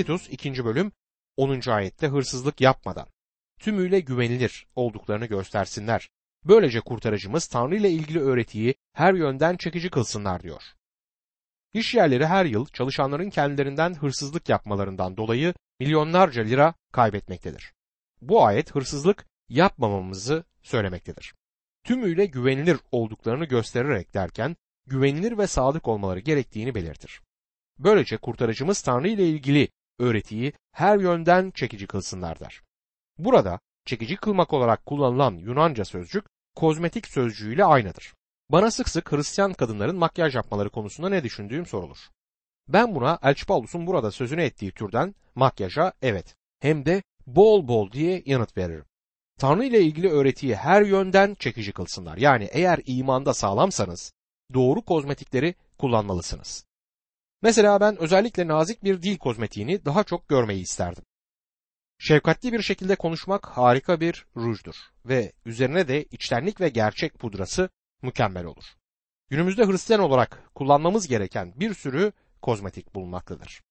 Titus 2. bölüm 10. ayette hırsızlık yapmadan tümüyle güvenilir olduklarını göstersinler. Böylece kurtarıcımız Tanrı ile ilgili öğretiyi her yönden çekici kılsınlar diyor. İş yerleri her yıl çalışanların kendilerinden hırsızlık yapmalarından dolayı milyonlarca lira kaybetmektedir. Bu ayet hırsızlık yapmamamızı söylemektedir. Tümüyle güvenilir olduklarını göstererek derken güvenilir ve sadık olmaları gerektiğini belirtir. Böylece kurtarıcımız Tanrı ile ilgili öğretiyi her yönden çekici kılsınlar der. Burada çekici kılmak olarak kullanılan Yunanca sözcük kozmetik sözcüğüyle aynıdır. Bana sık sık Hristiyan kadınların makyaj yapmaları konusunda ne düşündüğüm sorulur. Ben buna Elçi Paulus'un burada sözünü ettiği türden makyaja evet hem de bol bol diye yanıt veririm. Tanrı ile ilgili öğretiyi her yönden çekici kılsınlar. Yani eğer imanda sağlamsanız doğru kozmetikleri kullanmalısınız. Mesela ben özellikle nazik bir dil kozmetiğini daha çok görmeyi isterdim. Şefkatli bir şekilde konuşmak harika bir rujdur ve üzerine de içtenlik ve gerçek pudrası mükemmel olur. Günümüzde Hristiyan olarak kullanmamız gereken bir sürü kozmetik bulunmaktadır.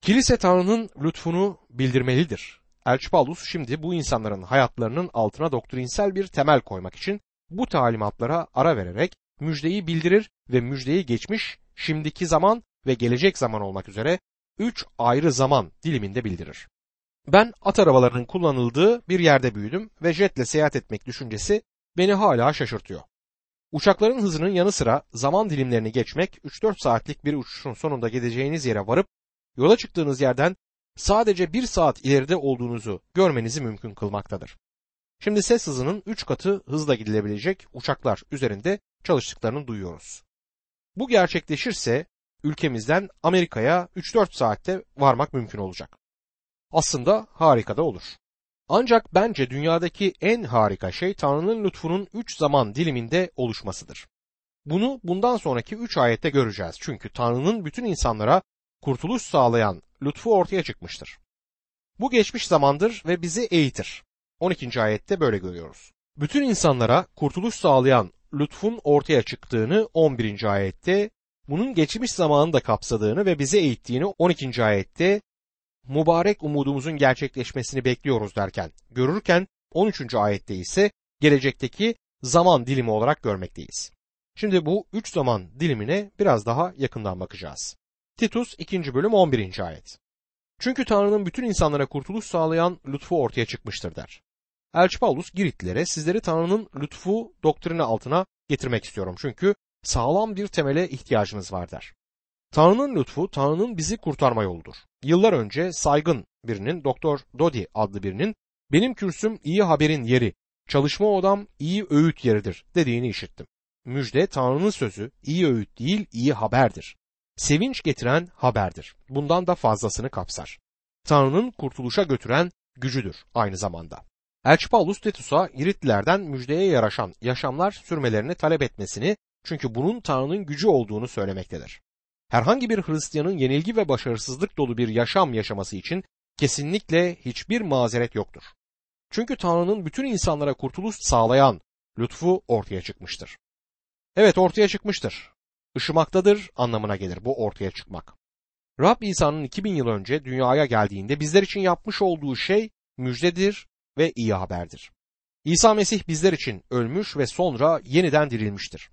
Kilise Tanrı'nın lütfunu bildirmelidir. Elçi Paulus şimdi bu insanların hayatlarının altına doktrinsel bir temel koymak için bu talimatlara ara vererek müjdeyi bildirir ve müjdeyi geçmiş, şimdiki zaman ve gelecek zaman olmak üzere üç ayrı zaman diliminde bildirir. Ben at arabalarının kullanıldığı bir yerde büyüdüm ve jetle seyahat etmek düşüncesi beni hala şaşırtıyor. Uçakların hızının yanı sıra zaman dilimlerini geçmek 3-4 saatlik bir uçuşun sonunda gideceğiniz yere varıp yola çıktığınız yerden sadece bir saat ileride olduğunuzu görmenizi mümkün kılmaktadır. Şimdi ses hızının 3 katı hızla gidilebilecek uçaklar üzerinde çalıştıklarını duyuyoruz. Bu gerçekleşirse ülkemizden Amerika'ya 3-4 saatte varmak mümkün olacak. Aslında harika da olur. Ancak bence dünyadaki en harika şey Tanrı'nın lütfunun 3 zaman diliminde oluşmasıdır. Bunu bundan sonraki 3 ayette göreceğiz. Çünkü Tanrı'nın bütün insanlara kurtuluş sağlayan lütfu ortaya çıkmıştır. Bu geçmiş zamandır ve bizi eğitir. 12. ayette böyle görüyoruz. Bütün insanlara kurtuluş sağlayan lütfun ortaya çıktığını 11. ayette, bunun geçmiş zamanını da kapsadığını ve bizi eğittiğini 12. ayette mübarek umudumuzun gerçekleşmesini bekliyoruz derken görürken 13. ayette ise gelecekteki zaman dilimi olarak görmekteyiz. Şimdi bu üç zaman dilimine biraz daha yakından bakacağız. Titus 2. bölüm 11. ayet. Çünkü Tanrı'nın bütün insanlara kurtuluş sağlayan lütfu ortaya çıkmıştır der. Elçi Paulus Giritlilere sizleri Tanrı'nın lütfu doktrini altına getirmek istiyorum. Çünkü sağlam bir temele ihtiyacınız var der. Tanrı'nın lütfu Tanrı'nın bizi kurtarma yoludur. Yıllar önce saygın birinin Doktor Dodi adlı birinin benim kürsüm iyi haberin yeri, çalışma odam iyi öğüt yeridir dediğini işittim. Müjde Tanrı'nın sözü iyi öğüt değil iyi haberdir. Sevinç getiren haberdir. Bundan da fazlasını kapsar. Tanrı'nın kurtuluşa götüren gücüdür aynı zamanda. Elçi Paulus Titus'a Giritlilerden müjdeye yaraşan yaşamlar sürmelerini talep etmesini çünkü bunun Tanrı'nın gücü olduğunu söylemektedir. Herhangi bir Hristiyanın yenilgi ve başarısızlık dolu bir yaşam yaşaması için kesinlikle hiçbir mazeret yoktur. Çünkü Tanrı'nın bütün insanlara kurtuluş sağlayan lütfu ortaya çıkmıştır. Evet ortaya çıkmıştır. Işımaktadır anlamına gelir bu ortaya çıkmak. Rab İsa'nın 2000 yıl önce dünyaya geldiğinde bizler için yapmış olduğu şey müjdedir ve iyi haberdir. İsa Mesih bizler için ölmüş ve sonra yeniden dirilmiştir.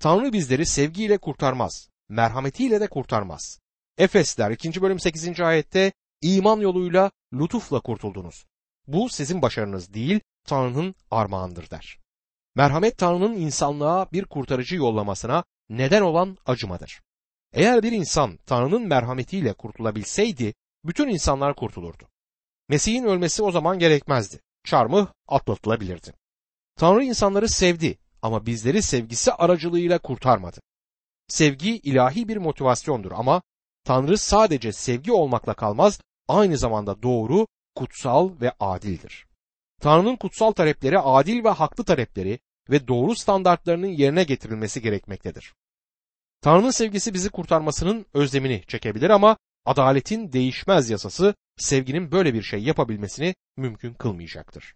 Tanrı bizleri sevgiyle kurtarmaz, merhametiyle de kurtarmaz. Efesler 2. bölüm 8. ayette iman yoluyla lütufla kurtuldunuz. Bu sizin başarınız değil, Tanrı'nın armağandır der. Merhamet Tanrı'nın insanlığa bir kurtarıcı yollamasına neden olan acımadır. Eğer bir insan Tanrı'nın merhametiyle kurtulabilseydi, bütün insanlar kurtulurdu. Mesih'in ölmesi o zaman gerekmezdi. Çarmıh atlatılabilirdi. Tanrı insanları sevdi ama bizleri sevgisi aracılığıyla kurtarmadı. Sevgi ilahi bir motivasyondur ama Tanrı sadece sevgi olmakla kalmaz, aynı zamanda doğru, kutsal ve adildir. Tanrı'nın kutsal talepleri adil ve haklı talepleri ve doğru standartlarının yerine getirilmesi gerekmektedir. Tanrı'nın sevgisi bizi kurtarmasının özlemini çekebilir ama adaletin değişmez yasası sevginin böyle bir şey yapabilmesini mümkün kılmayacaktır.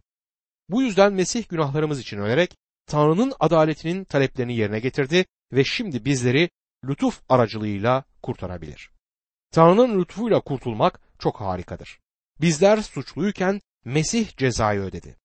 Bu yüzden Mesih günahlarımız için ölerek Tanrı'nın adaletinin taleplerini yerine getirdi ve şimdi bizleri lütuf aracılığıyla kurtarabilir. Tanrı'nın lütfuyla kurtulmak çok harikadır. Bizler suçluyken Mesih cezayı ödedi.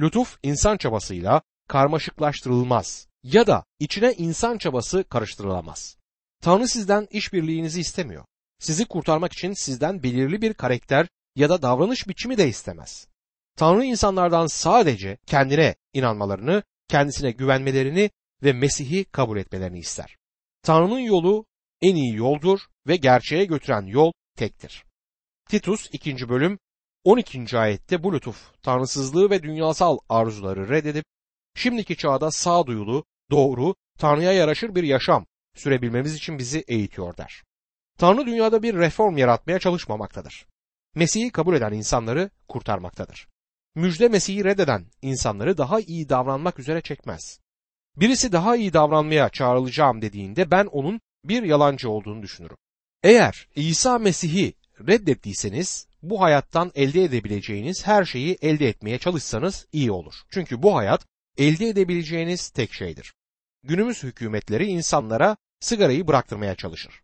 Lütuf insan çabasıyla karmaşıklaştırılmaz ya da içine insan çabası karıştırılamaz. Tanrı sizden işbirliğinizi istemiyor. Sizi kurtarmak için sizden belirli bir karakter ya da davranış biçimi de istemez. Tanrı insanlardan sadece kendine inanmalarını, kendisine güvenmelerini ve Mesih'i kabul etmelerini ister. Tanrı'nın yolu en iyi yoldur ve gerçeğe götüren yol tektir. Titus 2. bölüm 12. ayette bu lütuf tanrısızlığı ve dünyasal arzuları reddedip şimdiki çağda sağduyulu, doğru, Tanrı'ya yaraşır bir yaşam sürebilmemiz için bizi eğitiyor der. Tanrı dünyada bir reform yaratmaya çalışmamaktadır. Mesih'i kabul eden insanları kurtarmaktadır. Müjde Mesih'i reddeden insanları daha iyi davranmak üzere çekmez. Birisi daha iyi davranmaya çağrılacağım dediğinde ben onun bir yalancı olduğunu düşünürüm. Eğer İsa Mesih'i reddettiyseniz bu hayattan elde edebileceğiniz her şeyi elde etmeye çalışsanız iyi olur. Çünkü bu hayat elde edebileceğiniz tek şeydir. Günümüz hükümetleri insanlara sigarayı bıraktırmaya çalışır.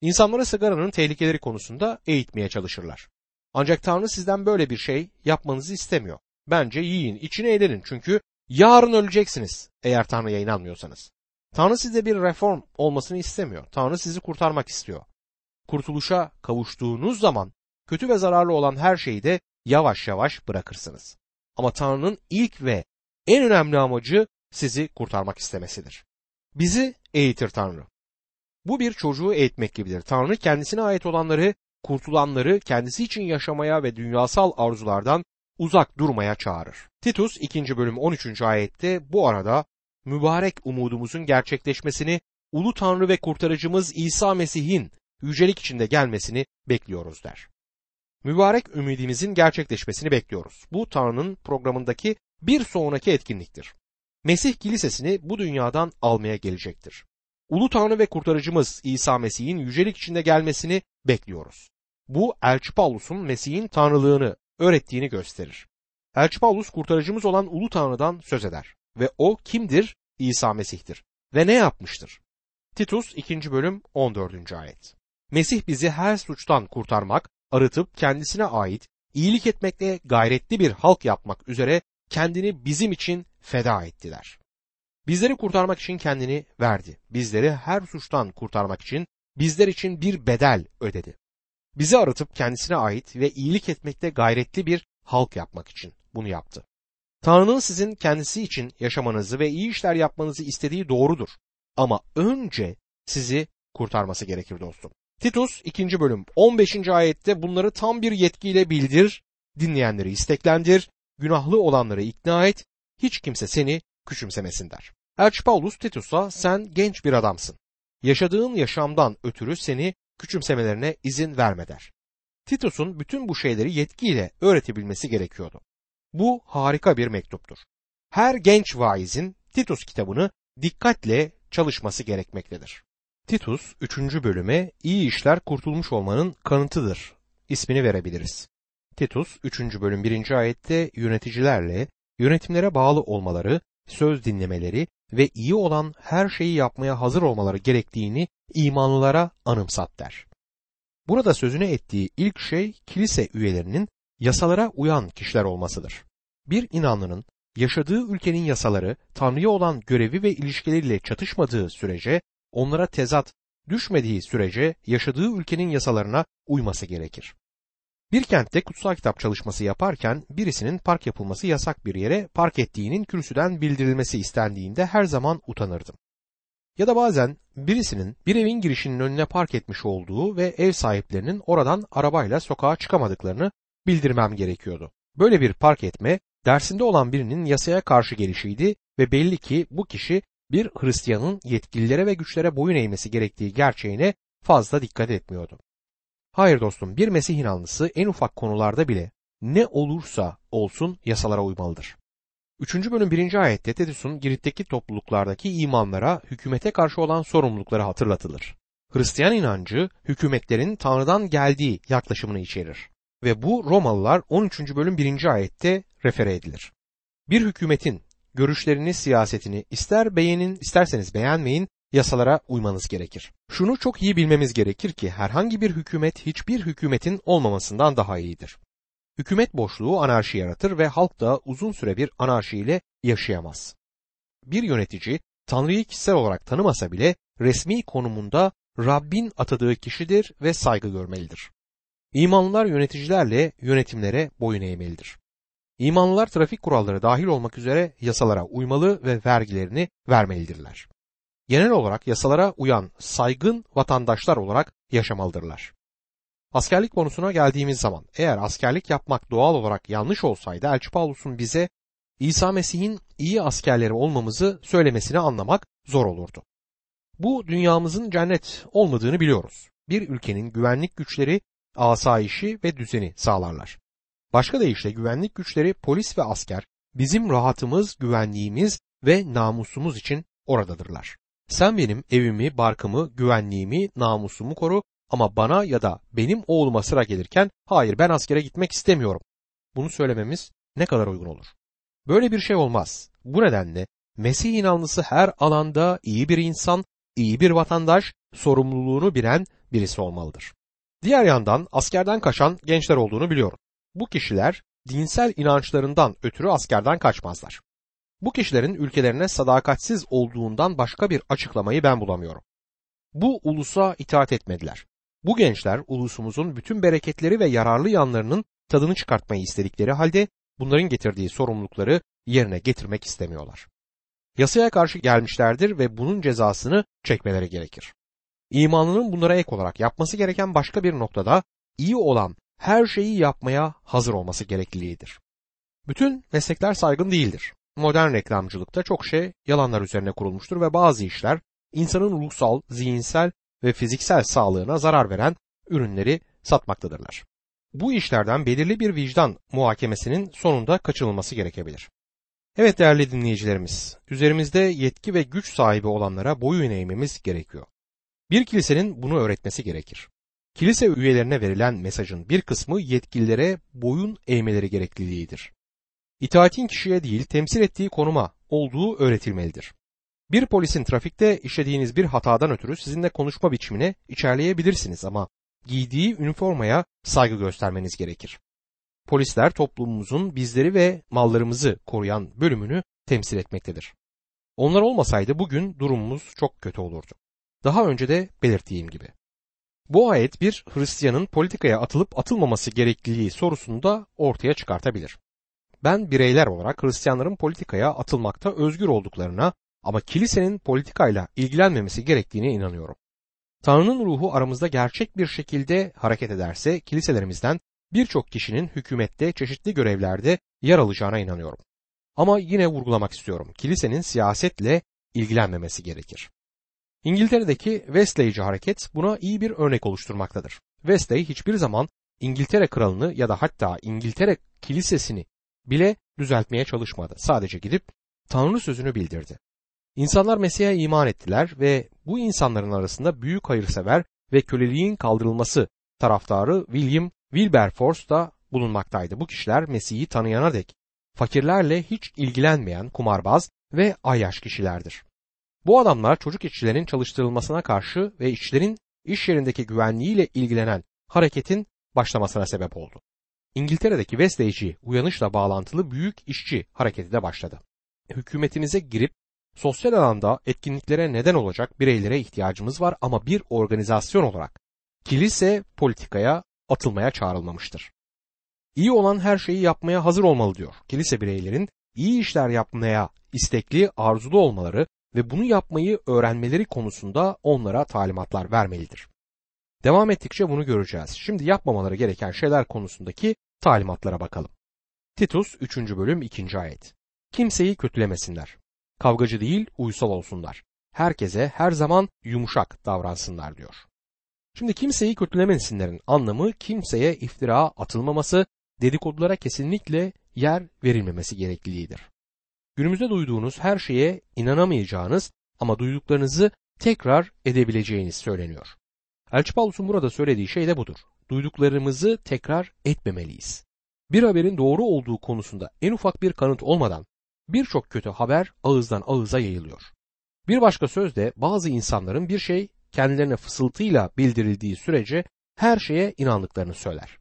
İnsanları sigaranın tehlikeleri konusunda eğitmeye çalışırlar. Ancak Tanrı sizden böyle bir şey yapmanızı istemiyor. Bence yiyin, içine eğlenin çünkü yarın öleceksiniz eğer Tanrı'ya inanmıyorsanız. Tanrı sizde bir reform olmasını istemiyor. Tanrı sizi kurtarmak istiyor. Kurtuluşa kavuştuğunuz zaman kötü ve zararlı olan her şeyi de yavaş yavaş bırakırsınız. Ama Tanrı'nın ilk ve en önemli amacı sizi kurtarmak istemesidir. Bizi eğitir Tanrı. Bu bir çocuğu eğitmek gibidir. Tanrı kendisine ait olanları, kurtulanları kendisi için yaşamaya ve dünyasal arzulardan uzak durmaya çağırır. Titus 2. bölüm 13. ayette bu arada mübarek umudumuzun gerçekleşmesini Ulu Tanrı ve kurtarıcımız İsa Mesih'in yücelik içinde gelmesini bekliyoruz der. Mübarek ümidimizin gerçekleşmesini bekliyoruz. Bu Tanrı'nın programındaki bir sonraki etkinliktir. Mesih kilisesini bu dünyadan almaya gelecektir. Ulu Tanrı ve kurtarıcımız İsa Mesih'in yücelik içinde gelmesini bekliyoruz. Bu Elçi Paulus'un Mesih'in tanrılığını öğrettiğini gösterir. Elçi Paulus kurtarıcımız olan Ulu Tanrı'dan söz eder ve o kimdir? İsa Mesih'tir ve ne yapmıştır? Titus 2. bölüm 14. ayet. Mesih bizi her suçtan kurtarmak, arıtıp kendisine ait iyilik etmekle gayretli bir halk yapmak üzere kendini bizim için feda ettiler. Bizleri kurtarmak için kendini verdi. Bizleri her suçtan kurtarmak için bizler için bir bedel ödedi. Bizi aratıp kendisine ait ve iyilik etmekte gayretli bir halk yapmak için bunu yaptı. Tanrı'nın sizin kendisi için yaşamanızı ve iyi işler yapmanızı istediği doğrudur. Ama önce sizi kurtarması gerekir dostum. Titus 2. bölüm 15. ayette bunları tam bir yetkiyle bildir, dinleyenleri isteklendir, günahlı olanları ikna et, hiç kimse seni küçümsemesin der. Elçi Paulus Titus'a sen genç bir adamsın. Yaşadığın yaşamdan ötürü seni küçümsemelerine izin verme der. Titus'un bütün bu şeyleri yetkiyle öğretebilmesi gerekiyordu. Bu harika bir mektuptur. Her genç vaizin Titus kitabını dikkatle çalışması gerekmektedir. Titus 3. bölüme iyi işler kurtulmuş olmanın kanıtıdır ismini verebiliriz. Titus 3. bölüm 1. ayette yöneticilerle yönetimlere bağlı olmaları, söz dinlemeleri ve iyi olan her şeyi yapmaya hazır olmaları gerektiğini imanlılara anımsat der. Burada sözüne ettiği ilk şey kilise üyelerinin yasalara uyan kişiler olmasıdır. Bir inanlının yaşadığı ülkenin yasaları Tanrı'ya olan görevi ve ilişkileriyle çatışmadığı sürece, onlara tezat düşmediği sürece yaşadığı ülkenin yasalarına uyması gerekir. Bir kentte kutsal kitap çalışması yaparken birisinin park yapılması yasak bir yere park ettiğinin kürsüden bildirilmesi istendiğinde her zaman utanırdım. Ya da bazen birisinin bir evin girişinin önüne park etmiş olduğu ve ev sahiplerinin oradan arabayla sokağa çıkamadıklarını bildirmem gerekiyordu. Böyle bir park etme dersinde olan birinin yasaya karşı gelişiydi ve belli ki bu kişi bir Hristiyanın yetkililere ve güçlere boyun eğmesi gerektiği gerçeğine fazla dikkat etmiyordu. Hayır dostum bir Mesih inanlısı en ufak konularda bile ne olursa olsun yasalara uymalıdır. 3. bölüm 1. ayette Titus'un Girit'teki topluluklardaki imanlara hükümete karşı olan sorumlulukları hatırlatılır. Hristiyan inancı hükümetlerin Tanrı'dan geldiği yaklaşımını içerir ve bu Romalılar 13. bölüm 1. ayette refere edilir. Bir hükümetin görüşlerini, siyasetini ister beğenin isterseniz beğenmeyin yasalara uymanız gerekir. Şunu çok iyi bilmemiz gerekir ki herhangi bir hükümet hiçbir hükümetin olmamasından daha iyidir. Hükümet boşluğu anarşi yaratır ve halk da uzun süre bir anarşiyle yaşayamaz. Bir yönetici Tanrı'yı kişisel olarak tanımasa bile resmi konumunda Rabbin atadığı kişidir ve saygı görmelidir. İmanlılar yöneticilerle yönetimlere boyun eğmelidir. İmanlılar trafik kuralları dahil olmak üzere yasalara uymalı ve vergilerini vermelidirler. Genel olarak yasalara uyan saygın vatandaşlar olarak yaşamalıdırlar. Askerlik konusuna geldiğimiz zaman eğer askerlik yapmak doğal olarak yanlış olsaydı Elçi Paulus'un bize İsa Mesih'in iyi askerleri olmamızı söylemesini anlamak zor olurdu. Bu dünyamızın cennet olmadığını biliyoruz. Bir ülkenin güvenlik güçleri asayişi ve düzeni sağlarlar. Başka deyişle güvenlik güçleri polis ve asker bizim rahatımız, güvenliğimiz ve namusumuz için oradadırlar. Sen benim evimi, barkımı, güvenliğimi, namusumu koru ama bana ya da benim oğluma sıra gelirken hayır ben askere gitmek istemiyorum. Bunu söylememiz ne kadar uygun olur? Böyle bir şey olmaz. Bu nedenle Mesih inanlısı her alanda iyi bir insan, iyi bir vatandaş, sorumluluğunu bilen birisi olmalıdır. Diğer yandan askerden kaçan gençler olduğunu biliyorum. Bu kişiler dinsel inançlarından ötürü askerden kaçmazlar. Bu kişilerin ülkelerine sadakatsiz olduğundan başka bir açıklamayı ben bulamıyorum. Bu ulusa itaat etmediler. Bu gençler ulusumuzun bütün bereketleri ve yararlı yanlarının tadını çıkartmayı istedikleri halde bunların getirdiği sorumlulukları yerine getirmek istemiyorlar. Yasaya karşı gelmişlerdir ve bunun cezasını çekmeleri gerekir. İmanının bunlara ek olarak yapması gereken başka bir noktada iyi olan her şeyi yapmaya hazır olması gerekliliğidir. Bütün meslekler saygın değildir. Modern reklamcılıkta çok şey yalanlar üzerine kurulmuştur ve bazı işler insanın ruhsal, zihinsel ve fiziksel sağlığına zarar veren ürünleri satmaktadırlar. Bu işlerden belirli bir vicdan muhakemesinin sonunda kaçınılması gerekebilir. Evet değerli dinleyicilerimiz, üzerimizde yetki ve güç sahibi olanlara boyun eğmemiz gerekiyor. Bir kilisenin bunu öğretmesi gerekir. Kilise üyelerine verilen mesajın bir kısmı yetkililere boyun eğmeleri gerekliliğidir. İtaatin kişiye değil temsil ettiği konuma olduğu öğretilmelidir. Bir polisin trafikte işlediğiniz bir hatadan ötürü sizinle konuşma biçimine içerleyebilirsiniz ama giydiği üniformaya saygı göstermeniz gerekir. Polisler toplumumuzun bizleri ve mallarımızı koruyan bölümünü temsil etmektedir. Onlar olmasaydı bugün durumumuz çok kötü olurdu. Daha önce de belirttiğim gibi. Bu ayet bir Hristiyanın politikaya atılıp atılmaması gerekliliği sorusunu da ortaya çıkartabilir. Ben bireyler olarak Hristiyanların politikaya atılmakta özgür olduklarına ama kilisenin politikayla ilgilenmemesi gerektiğine inanıyorum. Tanrı'nın ruhu aramızda gerçek bir şekilde hareket ederse kiliselerimizden birçok kişinin hükümette çeşitli görevlerde yer alacağına inanıyorum. Ama yine vurgulamak istiyorum. Kilisenin siyasetle ilgilenmemesi gerekir. İngiltere'deki Wesleyci hareket buna iyi bir örnek oluşturmaktadır. Wesley hiçbir zaman İngiltere kralını ya da hatta İngiltere kilisesini bile düzeltmeye çalışmadı. Sadece gidip Tanrı sözünü bildirdi. İnsanlar Mesih'e iman ettiler ve bu insanların arasında büyük hayırsever ve köleliğin kaldırılması taraftarı William Wilberforce da bulunmaktaydı. Bu kişiler Mesih'i tanıyana dek fakirlerle hiç ilgilenmeyen kumarbaz ve ayyaş kişilerdir. Bu adamlar çocuk işçilerin çalıştırılmasına karşı ve işçilerin iş yerindeki güvenliğiyle ilgilenen hareketin başlamasına sebep oldu. İngiltere'deki Wesleyci uyanışla bağlantılı büyük işçi hareketi de başladı. Hükümetinize girip sosyal alanda etkinliklere neden olacak bireylere ihtiyacımız var ama bir organizasyon olarak kilise politikaya atılmaya çağrılmamıştır. İyi olan her şeyi yapmaya hazır olmalı diyor. Kilise bireylerin iyi işler yapmaya istekli, arzulu olmaları ve bunu yapmayı öğrenmeleri konusunda onlara talimatlar vermelidir. Devam ettikçe bunu göreceğiz. Şimdi yapmamaları gereken şeyler konusundaki talimatlara bakalım. Titus 3. bölüm 2. ayet. Kimseyi kötülemesinler. Kavgacı değil, uysal olsunlar. Herkese her zaman yumuşak davransınlar diyor. Şimdi kimseyi kötülemesinlerin anlamı kimseye iftira atılmaması, dedikodulara kesinlikle yer verilmemesi gerekliliğidir. Günümüzde duyduğunuz her şeye inanamayacağınız ama duyduklarınızı tekrar edebileceğiniz söyleniyor. Elçi Paulus'un burada söylediği şey de budur. Duyduklarımızı tekrar etmemeliyiz. Bir haberin doğru olduğu konusunda en ufak bir kanıt olmadan birçok kötü haber ağızdan ağıza yayılıyor. Bir başka sözle bazı insanların bir şey kendilerine fısıltıyla bildirildiği sürece her şeye inandıklarını söyler.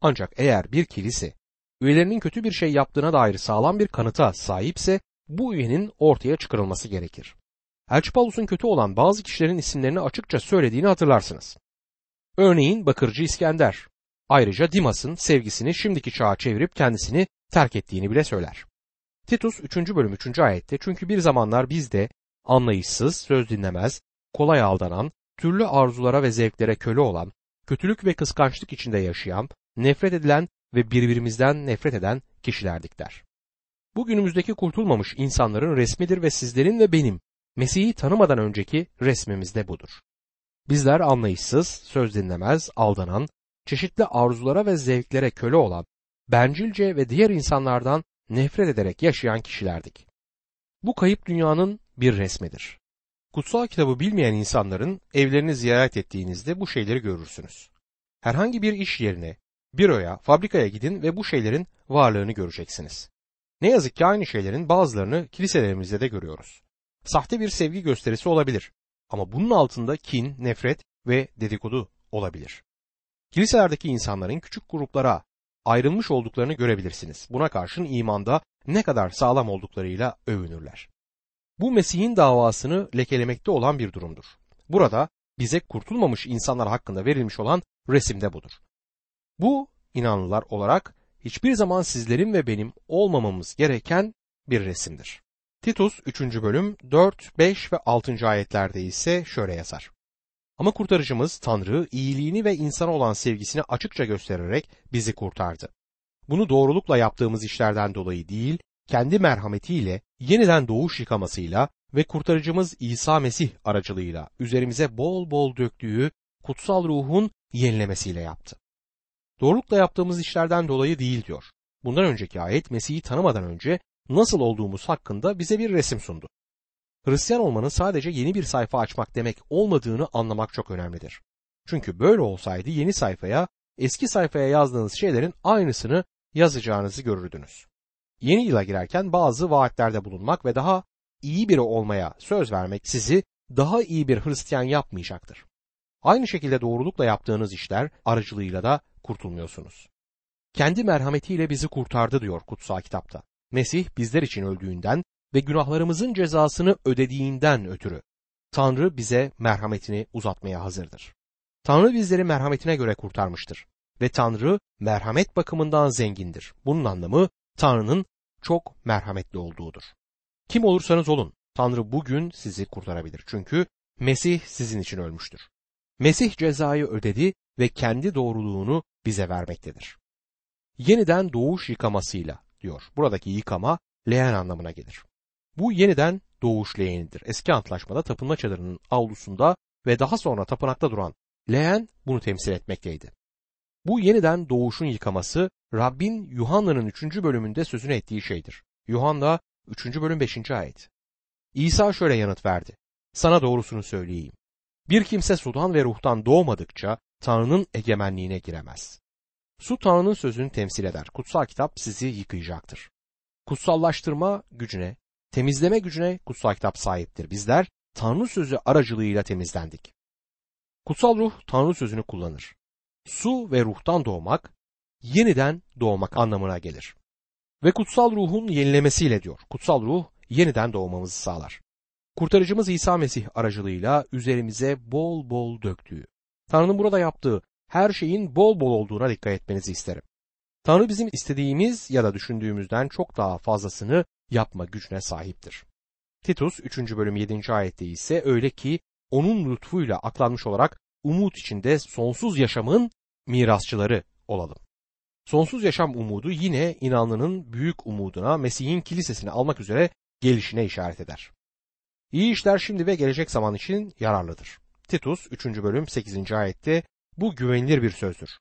Ancak eğer bir kilise üyelerinin kötü bir şey yaptığına dair sağlam bir kanıta sahipse bu üyenin ortaya çıkarılması gerekir. Elçi Paulus'un kötü olan bazı kişilerin isimlerini açıkça söylediğini hatırlarsınız. Örneğin Bakırcı İskender. Ayrıca Dimas'ın sevgisini şimdiki çağa çevirip kendisini terk ettiğini bile söyler. Titus 3. bölüm 3. ayette çünkü bir zamanlar biz de anlayışsız, söz dinlemez, kolay aldanan, türlü arzulara ve zevklere köle olan, kötülük ve kıskançlık içinde yaşayan, nefret edilen ve birbirimizden nefret eden kişilerdik der. Bu günümüzdeki kurtulmamış insanların resmidir ve sizlerin ve benim Mesih'i tanımadan önceki resmimiz de budur. Bizler anlayışsız, söz dinlemez, aldanan, çeşitli arzulara ve zevklere köle olan, bencilce ve diğer insanlardan nefret ederek yaşayan kişilerdik. Bu kayıp dünyanın bir resmidir. Kutsal kitabı bilmeyen insanların evlerini ziyaret ettiğinizde bu şeyleri görürsünüz. Herhangi bir iş yerine, büroya, fabrikaya gidin ve bu şeylerin varlığını göreceksiniz. Ne yazık ki aynı şeylerin bazılarını kiliselerimizde de görüyoruz. Sahte bir sevgi gösterisi olabilir ama bunun altında kin, nefret ve dedikodu olabilir. Kiliselerdeki insanların küçük gruplara ayrılmış olduklarını görebilirsiniz. Buna karşın imanda ne kadar sağlam olduklarıyla övünürler. Bu Mesih'in davasını lekelemekte olan bir durumdur. Burada bize kurtulmamış insanlar hakkında verilmiş olan resimde budur. Bu inanlılar olarak hiçbir zaman sizlerin ve benim olmamamız gereken bir resimdir. Titus 3. bölüm 4, 5 ve 6. ayetlerde ise şöyle yazar. Ama kurtarıcımız Tanrı iyiliğini ve insana olan sevgisini açıkça göstererek bizi kurtardı. Bunu doğrulukla yaptığımız işlerden dolayı değil, kendi merhametiyle, yeniden doğuş yıkamasıyla ve kurtarıcımız İsa Mesih aracılığıyla üzerimize bol bol döktüğü kutsal ruhun yenilemesiyle yaptı. Doğrulukla yaptığımız işlerden dolayı değil diyor. Bundan önceki ayet Mesih'i tanımadan önce nasıl olduğumuz hakkında bize bir resim sundu. Hristiyan olmanın sadece yeni bir sayfa açmak demek olmadığını anlamak çok önemlidir. Çünkü böyle olsaydı yeni sayfaya, eski sayfaya yazdığınız şeylerin aynısını yazacağınızı görürdünüz. Yeni yıla girerken bazı vaatlerde bulunmak ve daha iyi biri olmaya söz vermek sizi daha iyi bir Hristiyan yapmayacaktır. Aynı şekilde doğrulukla yaptığınız işler aracılığıyla da kurtulmuyorsunuz. Kendi merhametiyle bizi kurtardı diyor kutsal kitapta. Mesih bizler için öldüğünden ve günahlarımızın cezasını ödediğinden ötürü Tanrı bize merhametini uzatmaya hazırdır. Tanrı bizleri merhametine göre kurtarmıştır ve Tanrı merhamet bakımından zengindir. Bunun anlamı Tanrı'nın çok merhametli olduğudur. Kim olursanız olun Tanrı bugün sizi kurtarabilir. Çünkü Mesih sizin için ölmüştür. Mesih cezayı ödedi ve kendi doğruluğunu bize vermektedir. Yeniden doğuş yıkamasıyla diyor. Buradaki yıkama leğen anlamına gelir. Bu yeniden doğuş leğenidir. Eski antlaşmada tapınma çadırının avlusunda ve daha sonra tapınakta duran leğen bunu temsil etmekteydi. Bu yeniden doğuşun yıkaması Rabbin Yuhanna'nın 3. bölümünde sözünü ettiği şeydir. Yuhanna 3. bölüm 5. ayet. İsa şöyle yanıt verdi. Sana doğrusunu söyleyeyim. Bir kimse sudan ve ruhtan doğmadıkça Tanrı'nın egemenliğine giremez. Su Tanrı'nın sözünü temsil eder. Kutsal kitap sizi yıkayacaktır. Kutsallaştırma gücüne, temizleme gücüne kutsal kitap sahiptir. Bizler Tanrı sözü aracılığıyla temizlendik. Kutsal ruh Tanrı sözünü kullanır. Su ve ruhtan doğmak, yeniden doğmak anlamına gelir. Ve kutsal ruhun yenilemesiyle diyor. Kutsal ruh yeniden doğmamızı sağlar. Kurtarıcımız İsa Mesih aracılığıyla üzerimize bol bol döktüğü, Tanrı'nın burada yaptığı her şeyin bol bol olduğuna dikkat etmenizi isterim. Tanrı bizim istediğimiz ya da düşündüğümüzden çok daha fazlasını yapma gücüne sahiptir. Titus 3. bölüm 7. ayette ise öyle ki onun lütfuyla aklanmış olarak umut içinde sonsuz yaşamın mirasçıları olalım. Sonsuz yaşam umudu yine inanlının büyük umuduna Mesih'in kilisesini almak üzere gelişine işaret eder. İyi işler şimdi ve gelecek zaman için yararlıdır. Titus 3. bölüm 8. ayette bu güvenilir bir sözdür.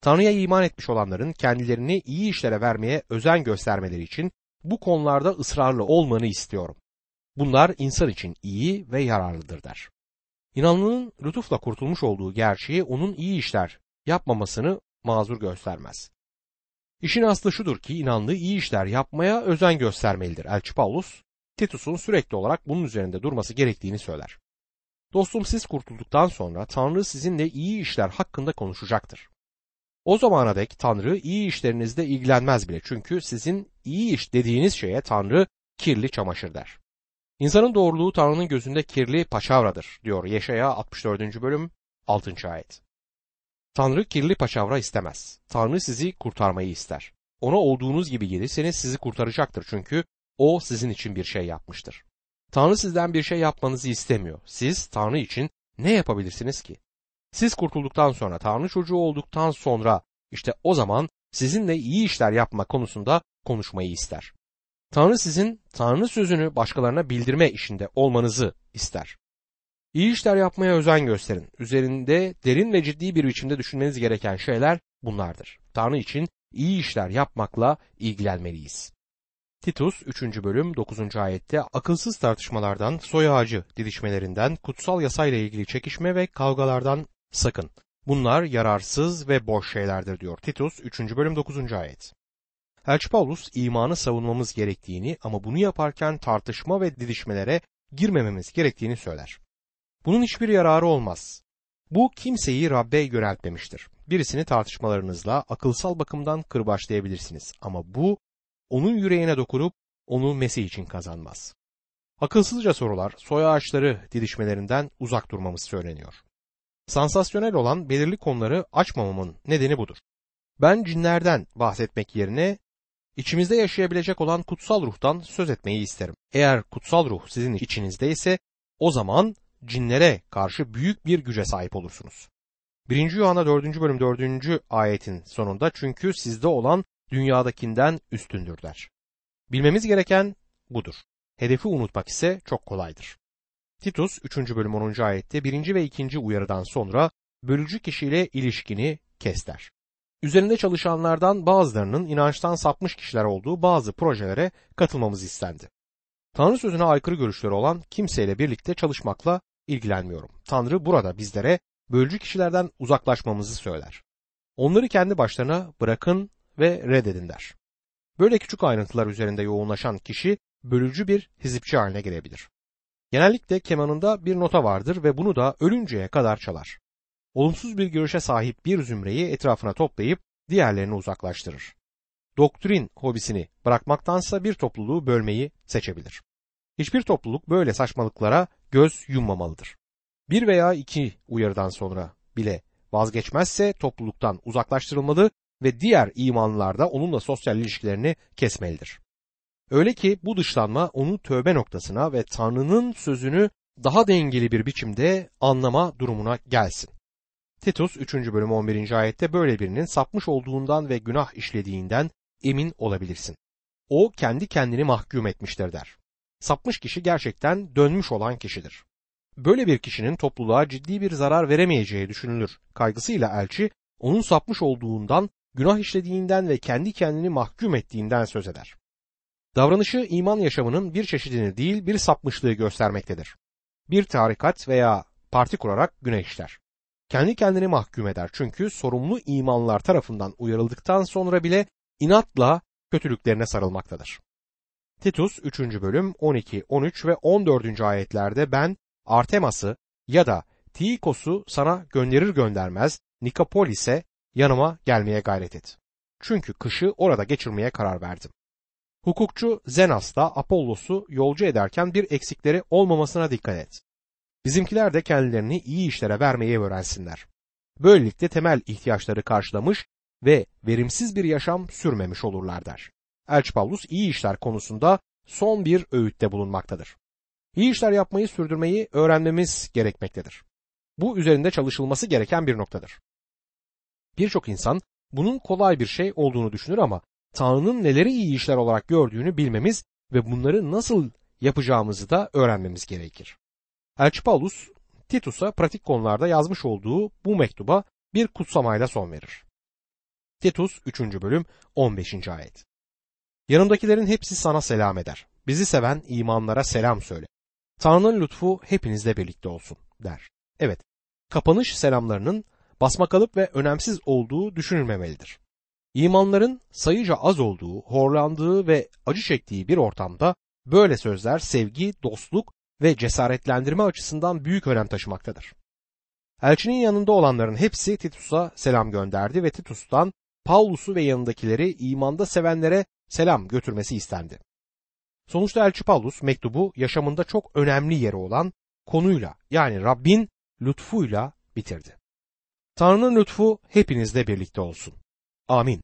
Tanrı'ya iman etmiş olanların kendilerini iyi işlere vermeye özen göstermeleri için bu konularda ısrarlı olmanı istiyorum. Bunlar insan için iyi ve yararlıdır der. İnanlının lütufla kurtulmuş olduğu gerçeği onun iyi işler yapmamasını mazur göstermez. İşin aslı şudur ki inanlı iyi işler yapmaya özen göstermelidir. Elçi Paulus Titus'un sürekli olarak bunun üzerinde durması gerektiğini söyler. Dostum siz kurtulduktan sonra Tanrı sizinle iyi işler hakkında konuşacaktır. O zamana dek Tanrı iyi işlerinizde ilgilenmez bile çünkü sizin iyi iş dediğiniz şeye Tanrı kirli çamaşır der. İnsanın doğruluğu Tanrı'nın gözünde kirli paçavradır diyor Yeşaya 64. bölüm 6. ayet. Tanrı kirli paçavra istemez. Tanrı sizi kurtarmayı ister. Ona olduğunuz gibi gelirseniz sizi kurtaracaktır çünkü o sizin için bir şey yapmıştır. Tanrı sizden bir şey yapmanızı istemiyor. Siz Tanrı için ne yapabilirsiniz ki? Siz kurtulduktan sonra, Tanrı çocuğu olduktan sonra işte o zaman sizinle iyi işler yapma konusunda konuşmayı ister. Tanrı sizin Tanrı sözünü başkalarına bildirme işinde olmanızı ister. İyi işler yapmaya özen gösterin. Üzerinde derin ve ciddi bir biçimde düşünmeniz gereken şeyler bunlardır. Tanrı için iyi işler yapmakla ilgilenmeliyiz. Titus 3. bölüm 9. ayette akılsız tartışmalardan, soy ağacı didişmelerinden, kutsal yasayla ilgili çekişme ve kavgalardan sakın. Bunlar yararsız ve boş şeylerdir diyor Titus 3. bölüm 9. ayet. Elçi Paulus imanı savunmamız gerektiğini ama bunu yaparken tartışma ve didişmelere girmememiz gerektiğini söyler. Bunun hiçbir yararı olmaz. Bu kimseyi Rabbe yöneltmemiştir. Birisini tartışmalarınızla akılsal bakımdan kırbaçlayabilirsiniz ama bu onun yüreğine dokunup onu Mesih için kazanmaz. Akılsızca sorular, soy ağaçları didişmelerinden uzak durmamız söyleniyor. Sansasyonel olan belirli konuları açmamamın nedeni budur. Ben cinlerden bahsetmek yerine içimizde yaşayabilecek olan kutsal ruhtan söz etmeyi isterim. Eğer kutsal ruh sizin içinizde ise o zaman cinlere karşı büyük bir güce sahip olursunuz. 1. Yuhanna 4. bölüm 4. ayetin sonunda çünkü sizde olan dünyadakinden üstündür der. Bilmemiz gereken budur. Hedefi unutmak ise çok kolaydır. Titus 3. bölüm 10. ayette 1. ve 2. uyarıdan sonra bölücü kişiyle ilişkini kes der. Üzerinde çalışanlardan bazılarının inançtan sapmış kişiler olduğu bazı projelere katılmamız istendi. Tanrı sözüne aykırı görüşleri olan kimseyle birlikte çalışmakla ilgilenmiyorum. Tanrı burada bizlere bölücü kişilerden uzaklaşmamızı söyler. Onları kendi başlarına bırakın ve reddedin der. Böyle küçük ayrıntılar üzerinde yoğunlaşan kişi bölücü bir hizipçi haline gelebilir. Genellikle kemanında bir nota vardır ve bunu da ölünceye kadar çalar. Olumsuz bir görüşe sahip bir zümreyi etrafına toplayıp diğerlerini uzaklaştırır. Doktrin hobisini bırakmaktansa bir topluluğu bölmeyi seçebilir. Hiçbir topluluk böyle saçmalıklara göz yummamalıdır. Bir veya iki uyarıdan sonra bile vazgeçmezse topluluktan uzaklaştırılmalı ve diğer imanlılar da onunla sosyal ilişkilerini kesmelidir. Öyle ki bu dışlanma onu tövbe noktasına ve Tanrı'nın sözünü daha dengeli bir biçimde anlama durumuna gelsin. Titus 3. bölüm 11. ayette böyle birinin sapmış olduğundan ve günah işlediğinden emin olabilirsin. O kendi kendini mahkum etmiştir der. Sapmış kişi gerçekten dönmüş olan kişidir. Böyle bir kişinin topluluğa ciddi bir zarar veremeyeceği düşünülür. Kaygısıyla elçi onun sapmış olduğundan, günah işlediğinden ve kendi kendini mahkum ettiğinden söz eder. Davranışı iman yaşamının bir çeşidini değil bir sapmışlığı göstermektedir. Bir tarikat veya parti kurarak günah işler. Kendi kendini mahkum eder çünkü sorumlu imanlar tarafından uyarıldıktan sonra bile inatla kötülüklerine sarılmaktadır. Titus 3. bölüm 12, 13 ve 14. ayetlerde ben Artemas'ı ya da Tikos'u sana gönderir göndermez Nikopolis'e yanıma gelmeye gayret et. Çünkü kışı orada geçirmeye karar verdim. Hukukçu Zenas da Apollos'u yolcu ederken bir eksikleri olmamasına dikkat et. Bizimkiler de kendilerini iyi işlere vermeyi öğrensinler. Böylelikle temel ihtiyaçları karşılamış ve verimsiz bir yaşam sürmemiş olurlar der. Elçi Paulus iyi işler konusunda son bir öğütte bulunmaktadır. İyi işler yapmayı sürdürmeyi öğrenmemiz gerekmektedir. Bu üzerinde çalışılması gereken bir noktadır. Birçok insan bunun kolay bir şey olduğunu düşünür ama Tanrı'nın neleri iyi işler olarak gördüğünü bilmemiz ve bunları nasıl yapacağımızı da öğrenmemiz gerekir. Elçi Paulus Titus'a pratik konularda yazmış olduğu bu mektuba bir kutsamayla son verir. Titus 3. bölüm 15. ayet. Yanımdakilerin hepsi sana selam eder. Bizi seven imanlara selam söyle. Tanrı'nın lütfu hepinizle birlikte olsun der. Evet, kapanış selamlarının basmakalıp ve önemsiz olduğu düşünülmemelidir. İmanların sayıca az olduğu, horlandığı ve acı çektiği bir ortamda Böyle sözler sevgi, dostluk ve cesaretlendirme açısından büyük önem taşımaktadır. Elçinin yanında olanların hepsi Titus'a selam gönderdi ve Titus'tan Paulus'u ve yanındakileri imanda sevenlere selam götürmesi istendi. Sonuçta Elçi Paulus mektubu yaşamında çok önemli yeri olan konuyla yani Rabbin lütfuyla bitirdi. Tanrı'nın lütfu hepinizle birlikte olsun. Amin.